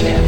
jam.